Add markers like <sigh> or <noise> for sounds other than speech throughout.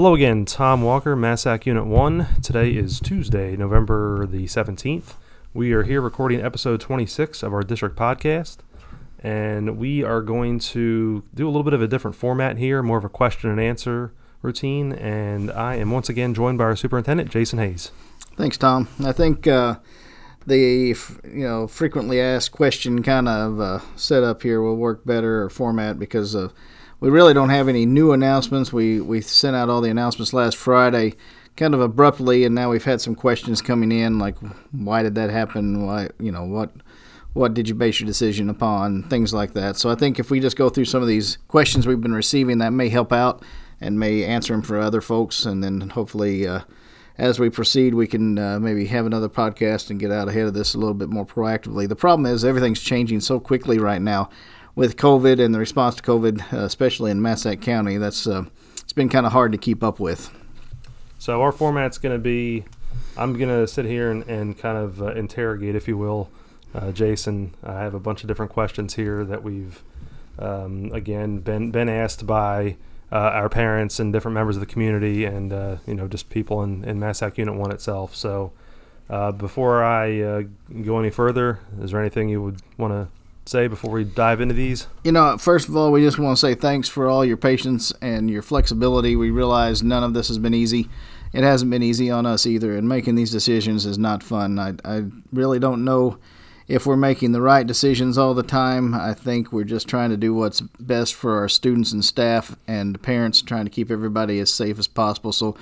Hello again, Tom Walker, Massac Unit 1. Today is Tuesday, November the 17th. We are here recording episode 26 of our district podcast, and we are going to do a little bit of a different format here, more of a question and answer routine. And I am once again joined by our superintendent, Jason Hayes. Thanks, Tom. I think uh, the you know frequently asked question kind of uh, setup here will work better or format because uh, we really don't have any new announcements. We we sent out all the announcements last Friday, kind of abruptly, and now we've had some questions coming in like why did that happen? Why you know what what did you base your decision upon? Things like that. So I think if we just go through some of these questions we've been receiving, that may help out and may answer them for other folks, and then hopefully. Uh, as we proceed, we can uh, maybe have another podcast and get out ahead of this a little bit more proactively. The problem is everything's changing so quickly right now with COVID and the response to COVID, uh, especially in Massac County. That's uh, it's been kind of hard to keep up with. So our format's going to be, I'm going to sit here and, and kind of uh, interrogate, if you will, Jason. I have a bunch of different questions here that we've, um, again, been been asked by uh, our parents and different members of the community, and uh, you know just people in, in Massac Unit One itself. So, uh, before I go any further, is there anything you would want to say before we dive into these? You know, first of all, we just want to say thanks for all your patience and your flexibility. We realize none of this has been easy. It hasn't been easy on us either, and making these decisions is not fun. I, I really don't know if we're making the right decisions all the time. I think we're just trying to do what's best for our students and staff and parents, trying to keep everybody as safe as possible. So,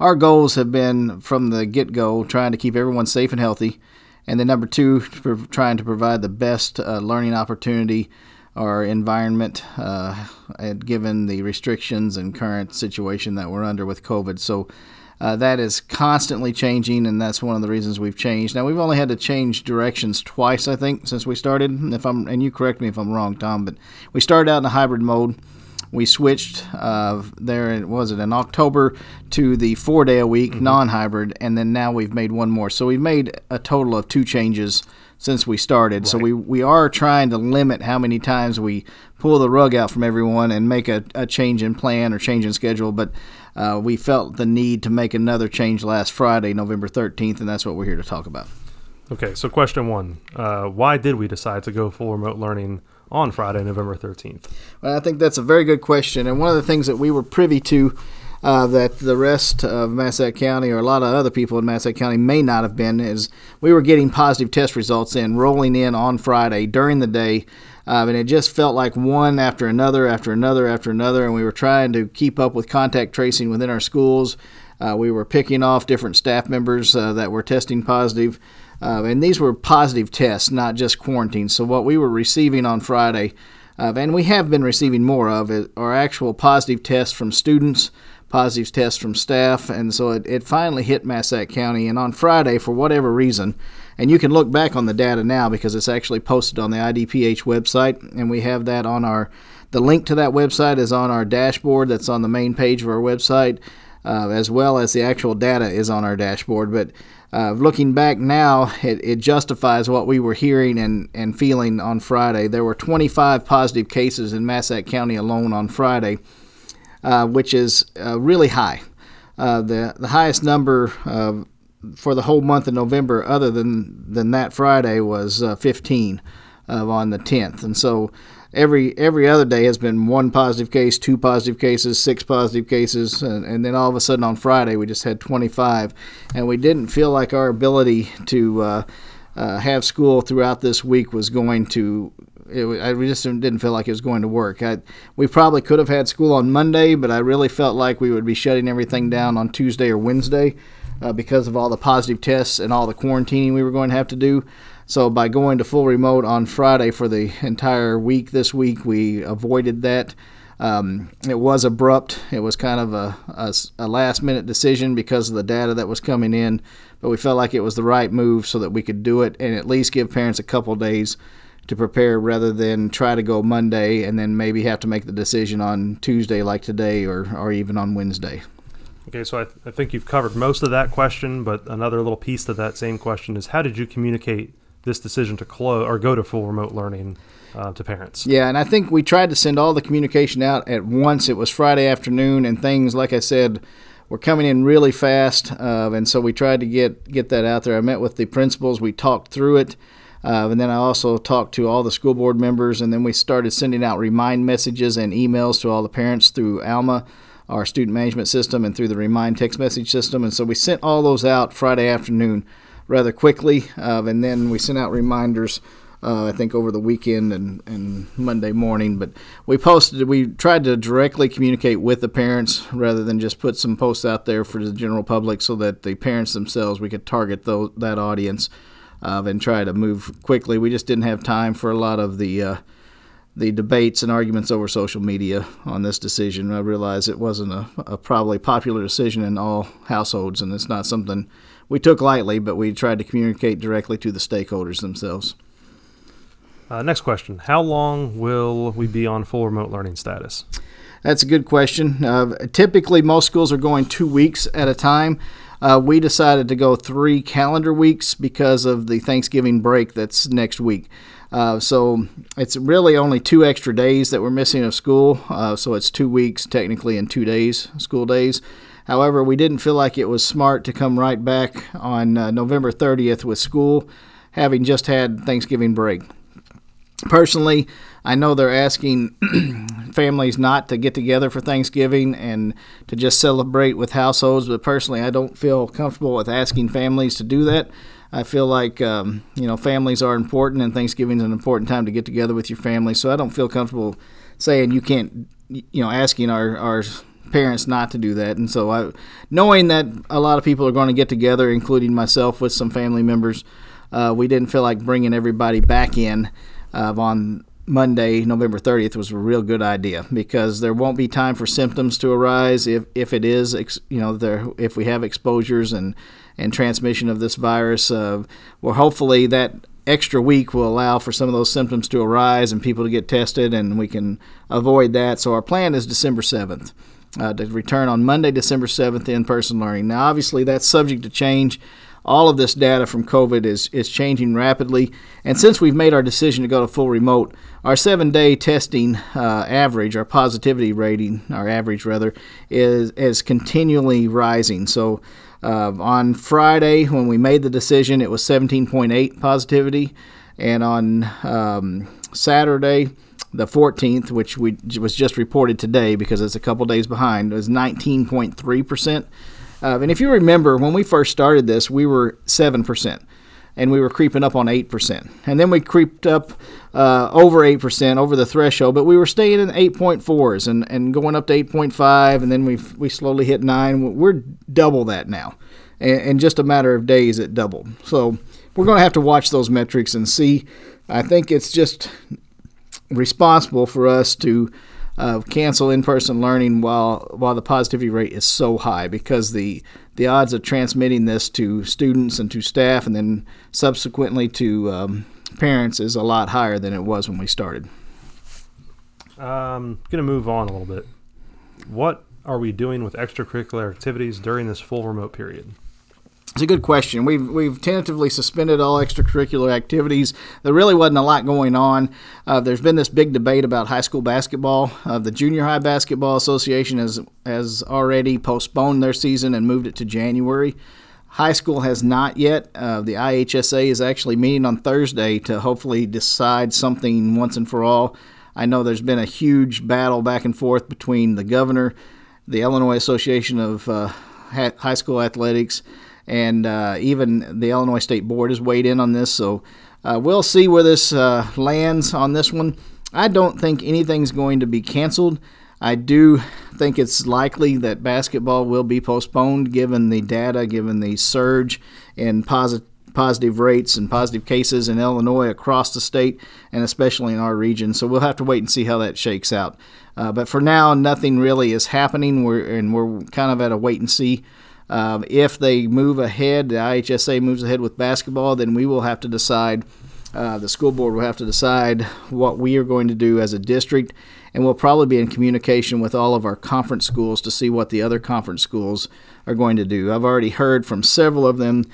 our goals have been from the get go trying to keep everyone safe and healthy. And then, number two, for trying to provide the best uh, learning opportunity or environment uh, given the restrictions and current situation that we're under with COVID. So, uh, that is constantly changing, and that's one of the reasons we've changed. Now we've only had to change directions twice, I think, since we started. If I'm and you correct me if I'm wrong, Tom, but we started out in a hybrid mode. We switched uh, there. Was it in October to the four day a week mm-hmm. non-hybrid, and then now we've made one more. So we've made a total of two changes since we started. Right. So we, we are trying to limit how many times we pull the rug out from everyone and make a, a change in plan or change in schedule. But uh, we felt the need to make another change last Friday, November 13th, and that's what we're here to talk about. Okay, so question one uh, Why did we decide to go full remote learning on Friday, November 13th? Well, I think that's a very good question. And one of the things that we were privy to uh, that the rest of Massac County or a lot of other people in Massac County may not have been is we were getting positive test results in rolling in on Friday during the day um, and it just felt like one after another, after another, after another. And we were trying to keep up with contact tracing within our schools. Uh, we were picking off different staff members uh, that were testing positive. Uh, and these were positive tests, not just quarantine. So, what we were receiving on Friday, uh, and we have been receiving more of, it, are actual positive tests from students, positive tests from staff. And so it, it finally hit Massac County. And on Friday, for whatever reason, and you can look back on the data now because it's actually posted on the IDPH website, and we have that on our. The link to that website is on our dashboard. That's on the main page of our website, uh, as well as the actual data is on our dashboard. But uh, looking back now, it, it, justifies what we were hearing and, and feeling on Friday. There were 25 positive cases in Massac County alone on Friday, uh, which is uh, really high. Uh, the, the highest number for the whole month of November, other than than that Friday, was uh, 15 uh, on the 10th, and so every every other day has been one positive case, two positive cases, six positive cases, and, and then all of a sudden on Friday we just had 25, and we didn't feel like our ability to uh, uh, have school throughout this week was going to. It, I just didn't feel like it was going to work. I, we probably could have had school on Monday, but I really felt like we would be shutting everything down on Tuesday or Wednesday uh, because of all the positive tests and all the quarantining we were going to have to do. So by going to full remote on Friday for the entire week this week, we avoided that. Um, it was abrupt. It was kind of a, a, a, last minute decision because of the data that was coming in, but we felt like it was the right move so that we could do it and at least give parents a couple days to prepare rather than try to go Monday and then maybe have to make the decision on Tuesday like today or, or even on Wednesday. Okay, so I, th- I think you've covered most of that question, but another little piece to that same question is how did you communicate this decision to close or go to full remote learning uh, to parents. Yeah, and I think we tried to send all the communication out at once. It was Friday afternoon, and things, like I said, were coming in really fast, uh, and so we tried to get get that out there. I met with the principals, we talked through it, uh, and then I also talked to all the school board members, and then we started sending out remind messages and emails to all the parents through Alma, our student management system, and through the remind text message system. And so we sent all those out Friday afternoon rather quickly, uh, and then we sent out reminders uh, I think over the weekend and, and Monday morning. But we posted, we tried to directly communicate with the parents rather than just put some posts out there for the general public so that the parents themselves, we could target those, that audience uh, and try to move quickly. We just didn't have time for a lot of the. Uh, the debates and arguments over social media on this decision. I realize it wasn't a, a, probably popular decision in all households, and it's not something we took lightly, but we tried to communicate directly to the stakeholders themselves. Uh, next question How long will we be on full remote learning status? That's a good question. Uh, typically, most schools are going two weeks at a time. Uh, we decided to go three calendar weeks because of the Thanksgiving break that's next week. Uh, so it's really only two extra days that we're missing of school. Uh, so it's two weeks technically and two days, school days. However, we didn't feel like it was smart to come right back on uh, November 30th with school, having just had Thanksgiving break. Personally, I know they're asking <clears throat> families not to get together for Thanksgiving and to just celebrate with households, but personally, I don't feel comfortable with asking families to do that. I feel like um, you know families are important, and Thanksgiving is an important time to get together with your family. So I don't feel comfortable saying you can't, you know, asking our our parents not to do that. And so I, knowing that a lot of people are going to get together, including myself with some family members, uh, we didn't feel like bringing everybody back in uh, on Monday, November 30th, was a real good idea because there won't be time for symptoms to arise if, if it is, you know, there, if we have exposures and, and transmission of this virus. Uh, well, hopefully that extra week will allow for some of those symptoms to arise and people to get tested, and we can avoid that. So our plan is December 7th. Uh, to return on Monday, December 7th, in person learning. Now, obviously, that's subject to change all of this data from COVID is, is changing rapidly. And since we've made our decision to go to full remote, our seven day testing uh, average, our positivity rating, our average rather, is, is continually rising. So uh, on Friday, when we made the decision, it was 17.8 positivity. And on um, Saturday, the 14th, which we was just reported today because it's a couple days behind, was 19.3 percent. Uh, and if you remember, when we first started this, we were 7%, and we were creeping up on 8%. And then we creeped up uh, over 8%, over the threshold, but we were staying in 8.4s and, and going up to 8.5, and then we we slowly hit 9. We're double that now. In, in just a matter of days, it doubled. So we're going to have to watch those metrics and see. I think it's just responsible for us to cancel in-person learning while while the positivity rate is so high because the the odds of transmitting this to students and to staff and then subsequently to um, parents is a lot higher than it was when we started. Um, gonna move on a little bit. What are we doing with extracurricular activities during this full remote period? It's a good question. We've we've tentatively suspended all extracurricular activities. There really wasn't a lot going on. Uh, there's been this big debate about high school basketball. Uh, the Junior High Basketball Association has has already postponed their season and moved it to January. High school has not yet. Uh, the IHSA is actually meeting on Thursday to hopefully decide something once and for all. I know there's been a huge battle back and forth between the governor, the Illinois Association of uh, High School Athletics and uh, even the Illinois State Board has weighed in on this. So uh, we'll see where this uh, lands on this one. I don't think anything's going to be canceled. I do think it's likely that basketball will be postponed given the data, given the surge in positive positive rates and positive cases in Illinois across the state and especially in our region. So we'll have to wait and see how that shakes out. Uh, but for now, nothing really is happening. We're and we're kind of at a wait and see um, if they move ahead, the IHSA moves ahead with basketball, then we will have to decide. Uh, the school board will have to decide what we are going to do as a district, and we'll probably be in communication with all of our conference schools to see what the other conference schools are going to do. I've already heard from several of them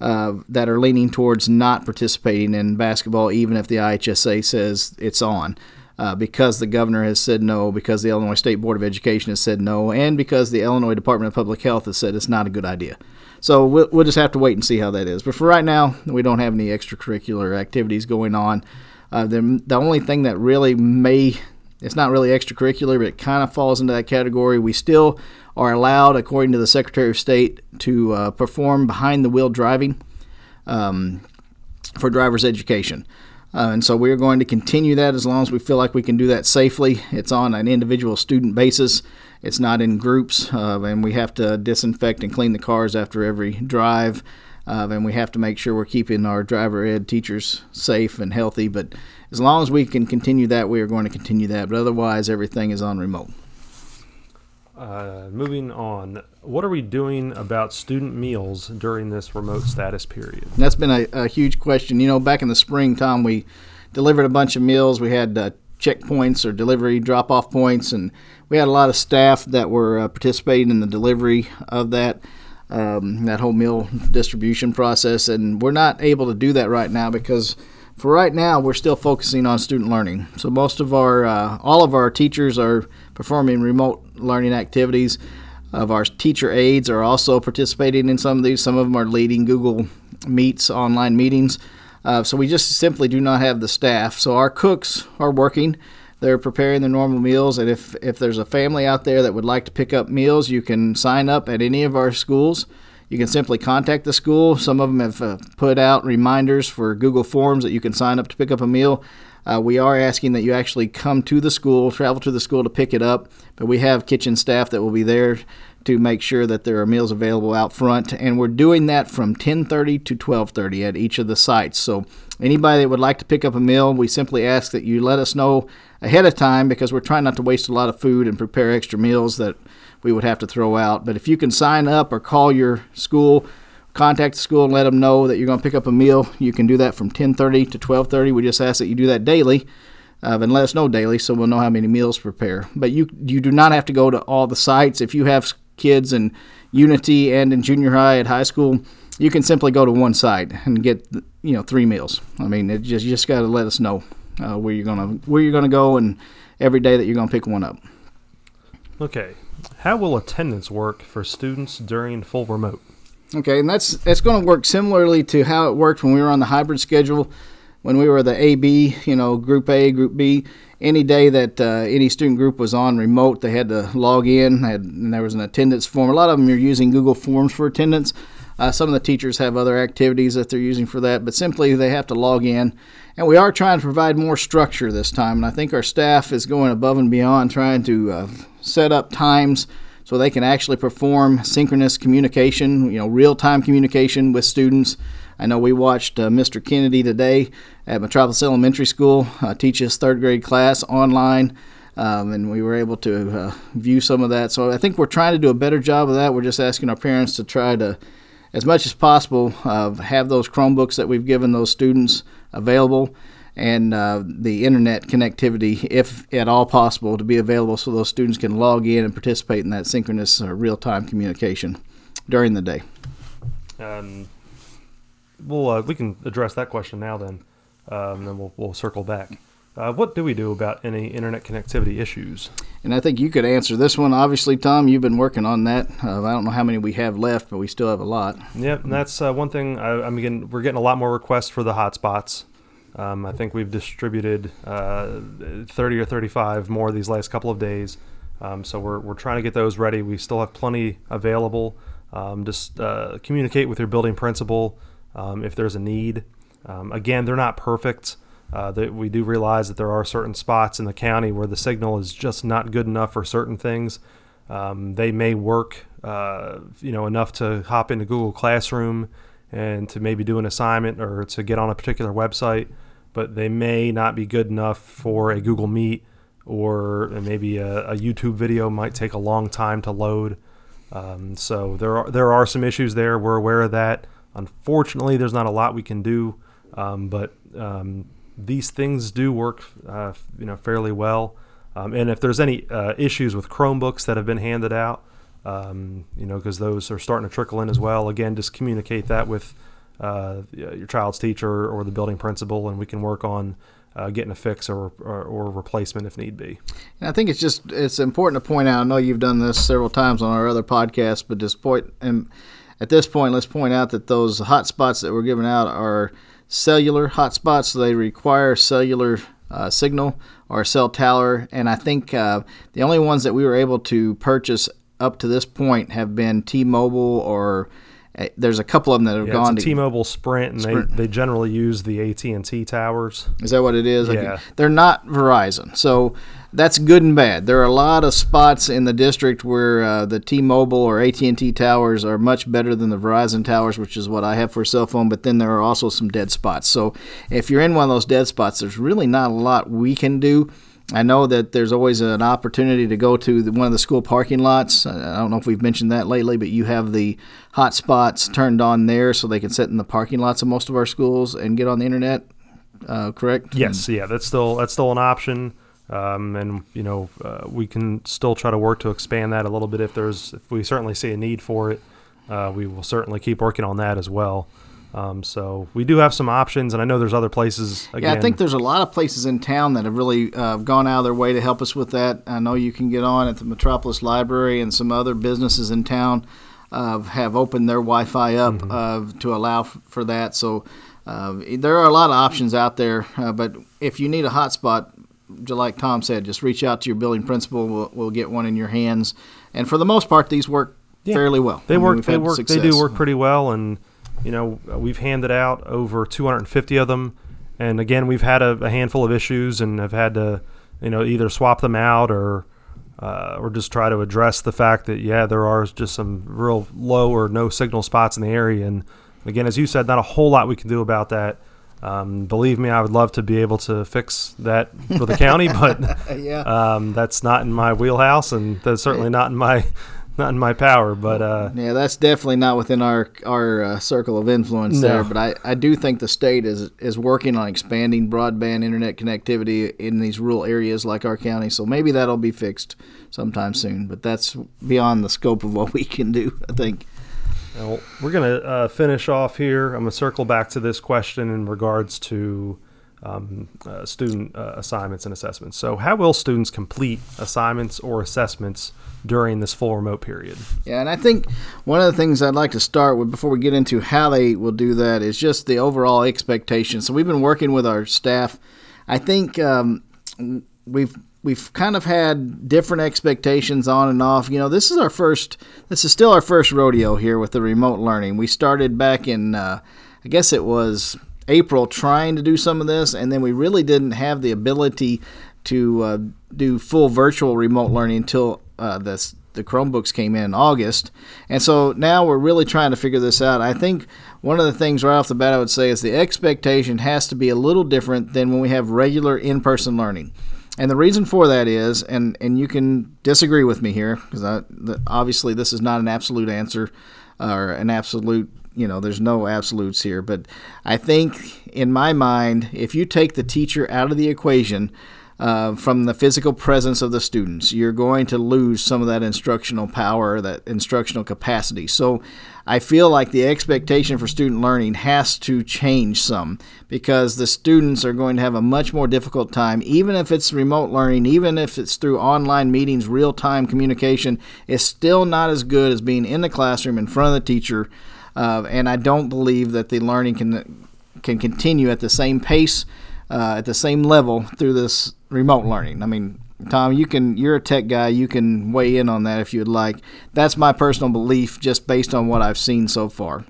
uh, that are leaning towards not participating in basketball, even if the IHSA says it's on. Uh, because the governor has said no, because the Illinois State Board of Education has said no, and because the Illinois Department of Public Health has said it's not a good idea. So we'll, we'll just have to wait and see how that is. But for right now, we don't have any extracurricular activities going on. Uh, the, the only thing that really may, it's not really extracurricular, but it kind of falls into that category. We still are allowed, according to the Secretary of State, to uh, perform behind the wheel driving um, for driver's education. Uh, and so we're going to continue that as long as we feel like we can do that safely. It's on an individual student basis. It's not in groups, uh, and we have to disinfect and clean the cars after every drive. Uh, and we have to make sure we're keeping our driver ed teachers safe and healthy. But as long as we can continue that, we are going to continue that. But otherwise, everything is on remote. Uh, moving on, what are we doing about student meals during this remote status period? That's been a, a huge question. You know, back in the spring, we delivered a bunch of meals. We had uh, checkpoints or delivery drop off points, and we had a lot of staff that were uh, participating in the delivery of that. Um, that whole meal distribution process, and we're not able to do that right now because for right now we're still focusing on student learning. So most of our, uh, all of our teachers are performing remote learning activities. Of our teacher aides are also participating in some of these. Some of them are leading Google Meets online meetings. Uh, so we just simply do not have the staff. So our cooks are working. They're preparing their normal meals, and if if there's a family out there that would like to pick up meals, you can sign up at any of our schools. You can simply contact the school. Some of them have uh, put out reminders for Google Forms that you can sign up to pick up a meal. Uh, we are asking that you actually come to the school, travel to the school to pick it up, but we have kitchen staff that will be there to make sure that there are meals available out front and we're doing that from 10:30 to 12:30 at each of the sites. So anybody that would like to pick up a meal, we simply ask that you let us know ahead of time because we're trying not to waste a lot of food and prepare extra meals that we would have to throw out. But if you can sign up or call your school, contact the school and let them know that you're going to pick up a meal, you can do that from 10:30 to 12:30. We just ask that you do that daily. Uh, and let us know daily so we'll know how many meals prepare. But you you do not have to go to all the sites. If you have kids in Unity and in junior high at high school, you can simply go to one site and get you know three meals. I mean, it just you just got to let us know uh, where you're gonna where you're gonna go and every day that you're gonna pick one up. Okay, how will attendance work for students during full remote? Okay, and that's that's going to work similarly to how it worked when we were on the hybrid schedule. When we were the AB, you know, Group A, Group B, any day that uh, any student group was on remote, they had to log in, had, and there was an attendance form. A lot of them are using Google Forms for attendance. Uh, some of the teachers have other activities that they're using for that, but simply they have to log in. And we are trying to provide more structure this time, and I think our staff is going above and beyond trying to uh, set up times so they can actually perform synchronous communication, you know, real-time communication with students. I know we watched uh, Mr. Kennedy today at Metropolis Elementary School uh, teach his third grade class online, um, and we were able to uh, view some of that. So I think we're trying to do a better job of that. We're just asking our parents to try to, as much as possible, uh, have those Chromebooks that we've given those students available and uh, the internet connectivity, if at all possible, to be available so those students can log in and participate in that synchronous uh, real time communication during the day. Um, well, uh, we can address that question now. Then, um, then we'll, we'll circle back. Uh, what do we do about any internet connectivity issues? And I think you could answer this one. Obviously, Tom, you've been working on that. Uh, I don't know how many we have left, but we still have a lot. Yep, and that's uh, one thing. I, I'm getting, we're getting a lot more requests for the hotspots. Um, I think we've distributed uh, 30 or 35 more these last couple of days. Um, so we're, we're trying to get those ready. We still have plenty available. Um, just uh, communicate with your building principal um, if there's a need. Um, again, they're not perfect. Uh, that we do realize that there are certain spots in the county where the signal is just not good enough for certain things. Um, they may work, uh, you know, enough to hop into Google Classroom and to maybe do an assignment or to get on a particular website but they may not be good enough for a Google Meet or maybe a, a YouTube video might take a long time to load. Um, so there are there are some issues there. We're aware of that. Unfortunately, there's not a lot we can do, um, but um, these things do work, uh, you know, fairly well. Um, and if there's any uh, issues with Chromebooks that have been handed out, um, you know, because those are starting to trickle in as well. Again, just communicate that with uh, your child's teacher or the building principal, and we can work on uh, getting a fix or, or, or replacement if need be. And I think it's just it's important to point out. I know you've done this several times on our other podcasts, but just point and at this point, let's point out that those hotspots that we're giving out are cellular hotspots. So they require cellular uh, signal or cell tower. And I think uh, the only ones that we were able to purchase up to this point have been T-Mobile or uh, there's a couple of them that have Yeah, gone to T-Mobile Sprint, and Sprint. they they generally use the AT and T towers. Is that what it is? Yeah. They're not Verizon. So that's good and bad. There are a lot of spots in the district where uh, the T-Mobile or AT&T towers are much better than the Verizon towers, which is what I have for a cell phone, but then there are also some dead spots. So if you're in one of those dead spots, there's really not a lot we can do. I know that there's always an opportunity to go to the, one of the school parking lots. I don't know if we've mentioned that lately, but you have the hot spots turned on there so they can sit in the parking lots of most of our schools and get on the internet. Uh, correct? Yes, yeah, that's still that's still an option, um, and you know uh, we can still try to work to expand that a little bit if there's if we certainly see a need for it. Uh, we will certainly keep working on that as well. Um, so we do have some options, and I know there's other places. Again, Yeah, I think there's a lot of places in town that have really uh, gone out of their way to help us with that. I know you can get on at the Metropolis Library and some other businesses in town uh, have opened their Wi-Fi up Mm-hmm. uh, to allow f- for that. So uh, there are a lot of options out there. Uh, but if you need a hotspot, like Tom said, just reach out to your building principal. We'll, we'll get one in your hands. And for the most part, these work Yeah. fairly well. They I mean, work. They work. They do work pretty well, and you know we've handed out over 250 of them, and again we've had a, a handful of issues and have had to you know either swap them out or uh, or just try to address the fact that yeah there are just some real low or no signal spots in the area, and again as you said, not a whole lot we can do about that. Um, believe me, I would love to be able to fix that for the county, <laughs> but yeah. um, that's not in my wheelhouse, and that's certainly not in my not in my power. But uh, Yeah, that's definitely not within our our uh, circle of influence No. there. But I, I do think the state is is working on expanding broadband internet connectivity in these rural areas like our county. So maybe that'll be fixed sometime soon. But that's beyond the scope of what we can do. I think. Well, we're going to uh, finish off here. I'm going to circle back to this question in regards to um, uh, student uh, assignments and assessments. So, how will students complete assignments or assessments during this full remote period? Yeah, and I think one of the things I'd like to start with before we get into how they will do that is just the overall expectation. So we've been working with our staff. I think um, we've we've kind of had different expectations on and off. You know, this is our first. This is still our first rodeo here with the remote learning. We started back in, uh, I guess it was April, trying to do some of this, and then we really didn't have the ability to uh, do full virtual remote learning until uh, this the Chromebooks came in in August. And so now we're really trying to figure this out. I think one of the things right off the bat I would say is the expectation has to be a little different than when we have regular in person learning. And the reason for that is, and, and you can disagree with me here, because obviously this is not an absolute answer uh, or an absolute, you know, there's no absolutes here. But I think in my mind, if you take the teacher out of the equation, uh, from the physical presence of the students. You're going to lose some of that instructional power, that instructional capacity. So I feel like the expectation for student learning has to change some because the students are going to have a much more difficult time, even if it's remote learning, even if it's through online meetings, real time communication, it's still not as good as being in the classroom in front of the teacher. Uh, and I don't believe that the learning can can continue at the same pace, uh, at the same level through this remote learning. I mean, Tom, you can you're a tech guy, you can weigh in on that if you'd like. That's my personal belief just based on what I've seen so far.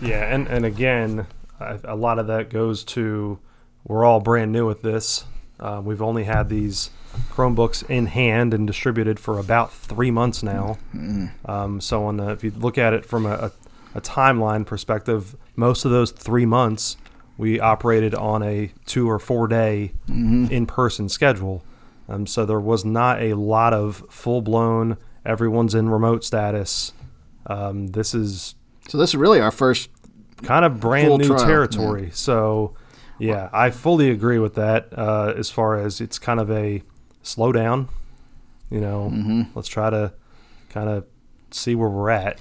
Yeah, and, and again, I, a lot of that goes to we're all brand new with this. Uh, we've only had these Chromebooks in hand and distributed for about three months now. Um, so, on the, if you look at it from a, a, a timeline perspective, most of those three months we operated on a two or four day in person schedule. Um, so there was not a lot of full blown, everyone's in remote status. Um, this is So this is really our first kind of brand new trial, territory. So, yeah, I fully agree with that. Uh, as far as it's kind of a slow down, you know, Mm-hmm. let's try to kind of see where we're at.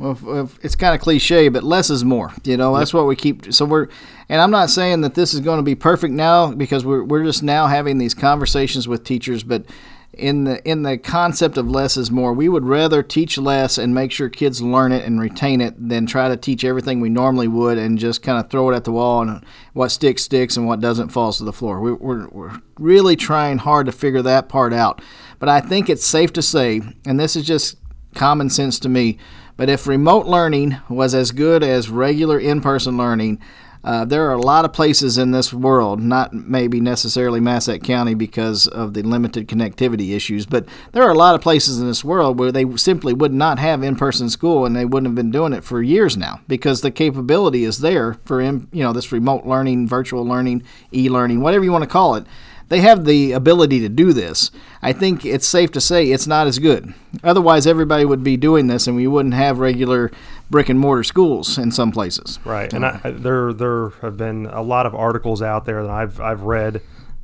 Well, it's kind of cliche, but less is more. You know, that's what we keep. So we're, and I'm not saying that this is going to be perfect now because we're we're just now having these conversations with teachers, but. In the in the concept of less is more, we would rather teach less and make sure kids learn it and retain it than try to teach everything we normally would and just kind of throw it at the wall and what sticks sticks and what doesn't falls to the floor. We, we're we're really trying hard to figure that part out. But I think it's safe to say, and this is just common sense to me. But if remote learning was as good as regular in person learning, uh, there are a lot of places in this world, not maybe necessarily Massac County because of the limited connectivity issues, but there are a lot of places in this world where they simply would not have in person school and they wouldn't have been doing it for years now because the capability is there for you know this remote learning, virtual learning, e learning, whatever you want to call it they have the ability to do this. I think it's safe to say it's not as good. Otherwise, everybody would be doing this, and we wouldn't have regular brick and mortar schools in some places. Right, and I, there there have been a lot of articles out there that I've I've read,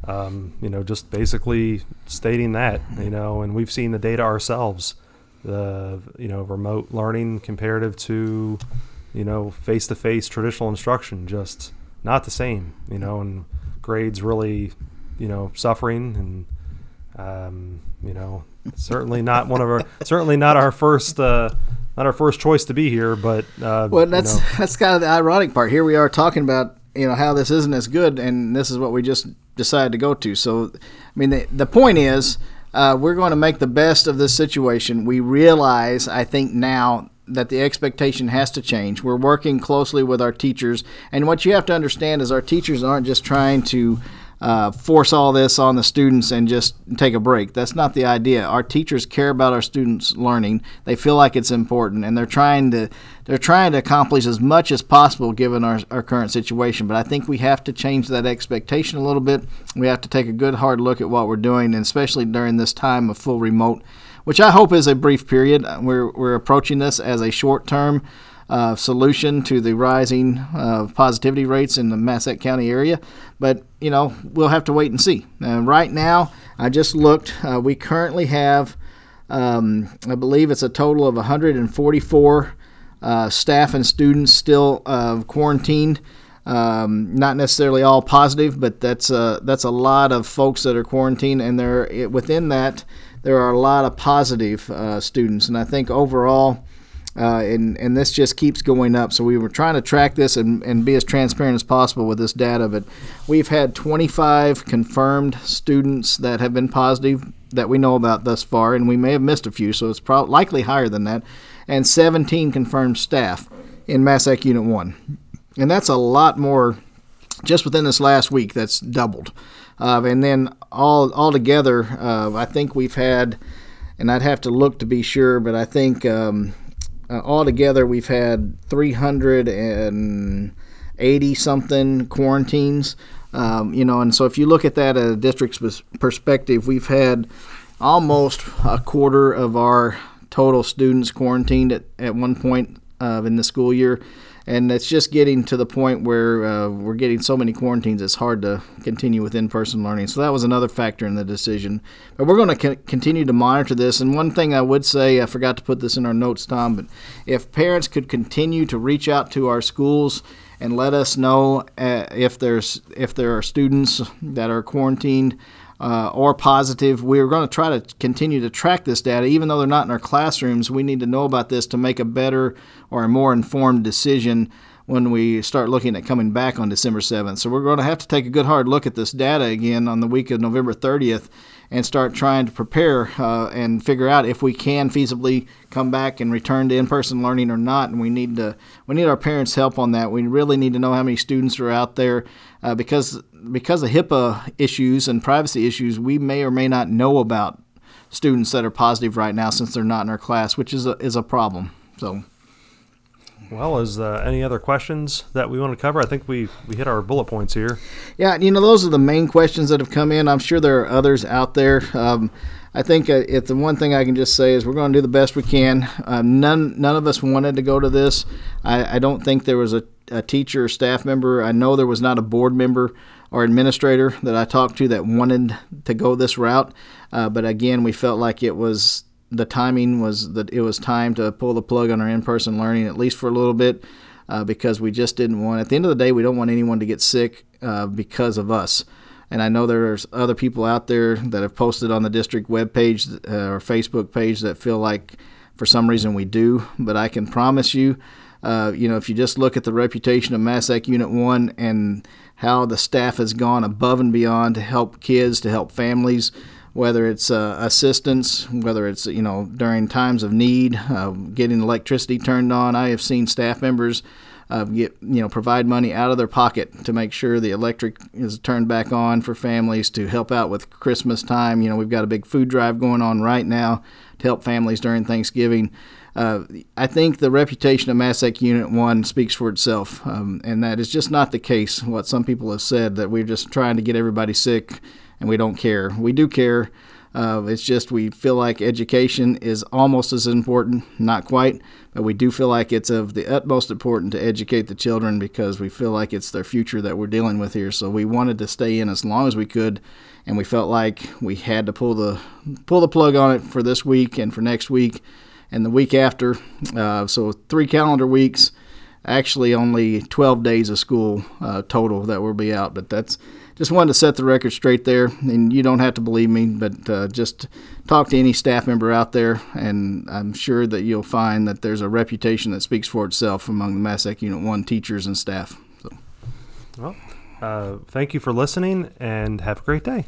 um, you know, just basically stating that, you know, and we've seen the data ourselves, the you know remote learning comparative to, you know, face to face traditional instruction, just not the same, you know, and grades really, you know, suffering and, um, you know, certainly not one of our <laughs> certainly not our first. Uh, not our first choice to be here, but uh, Well, you that's know. that's kind of the ironic part. Here we are talking about you know how this isn't as good, and this is what we just decided to go to. So, I mean, the the point is, uh, we're going to make the best of this situation. We realize, I think now. That the expectation has to change. We're working closely with our teachers, and what you have to understand is our teachers aren't just trying to uh, force all this on the students and just take a break. That's not the idea. Our teachers care about our students learning. They feel like it's important, and they're trying to they're trying to accomplish as much as possible given our, our current situation. But I think we have to change that expectation a little bit. We have to take a good hard look at what we're doing, and especially during this time of full remote, which I hope is a brief period. We're we're approaching this as a short term uh, solution to the rising uh, positivity rates in the Massac County area. But, you know, we'll have to wait and see. Uh, right now, I just looked, uh, we currently have, um, I believe it's a total of 144 uh, staff and students still quarantined. Um, not necessarily all positive, but that's a, that's a lot of folks that are quarantined, and there within that there are a lot of positive students, and I think overall, uh, and and this just keeps going up. So we were trying to track this and, and be as transparent as possible with this data. But we've had 25 confirmed students that have been positive that we know about thus far, and we may have missed a few, so it's probably likely higher than that. And 17 confirmed staff in Massac Unit One, and that's a lot more just within this last week. That's doubled. Uh, and then all altogether, uh, I think we've had, and I'd have to look to be sure, but I think. Um, uh, altogether we've had 380 something quarantines. Um, you know and so if you look at that at a district's perspective we've had almost a quarter of our total students quarantined at, at one point uh, in the school year and it's just getting to the point where uh, we're getting so many quarantines it's hard to continue with in-person learning. So that was another factor in the decision. But we're going to co- continue to monitor this. And one thing i would say i forgot to put this in our notes tom but if parents could continue to reach out to our schools and let us know uh, if there's if there are students that are quarantined uh, or positive. We're going to try to continue to track this data, even though they're not in our classrooms. We need to know about this to make a better or a more informed decision when we start looking at coming back on December 7th. So we're going to have to take a good hard look at this data again on the week of November 30th and start trying to prepare uh, and figure out if we can feasibly come back and return to in-person learning or not. And we need to we need our parents' help on that. We really need to know how many students are out there uh, because because of HIPAA issues and privacy issues, we may or may not know about students that are positive right now since they're not in our class, which is a, is a problem. So. Well, is uh, any other questions that we want to cover? I think we we hit our bullet points here. Yeah, you know those are the main questions that have come in. I'm sure there are others out there. Um, I think uh, if the one thing I can just say is we're going to do the best we can. Um, none none of us wanted to go to this. I, I don't think there was a, a teacher or staff member. I know there was not a board member or administrator that I talked to that wanted to go this route. Uh, but again, we felt like it was the timing was that it was time to pull the plug on our in-person learning at least for a little bit uh, because we just didn't want. At the end of the day, we don't want anyone to get sick uh, because of us. And I know there's other people out there that have posted on the district webpage uh, or Facebook page that feel like for some reason we do. But I can promise you, uh, you know, if you just look at the reputation of Massac Unit 1 and how the staff has gone above and beyond to help kids, to help families, whether it's uh, assistance, whether it's, you know, during times of need, uh, getting electricity turned on. I have seen staff members uh, get you know provide money out of their pocket to make sure the electric is turned back on for families to help out with Christmas time. You know we've got a big food drive going on right now to help families during Thanksgiving. Uh, I think the reputation of Massac Unit 1 speaks for itself, um, and that is just not the case. What some people have said that we're just trying to get everybody sick and we don't care. We do care. Uh, it's just we feel like education is almost as important, not quite, but we do feel like it's of the utmost importance to educate the children because we feel like it's their future that we're dealing with here. So we wanted to stay in as long as we could, and we felt like we had to pull the pull the plug on it for this week and for next week and the week after. Uh, so three calendar weeks actually only 12 days of school uh, total that will be out. But that's just wanted to set the record straight there. And you don't have to believe me, but uh, just talk to any staff member out there, and I'm sure that you'll find that there's a reputation that speaks for itself among the Massac Unit 1 teachers and staff. So. Well, uh, thank you for listening, and have a great day.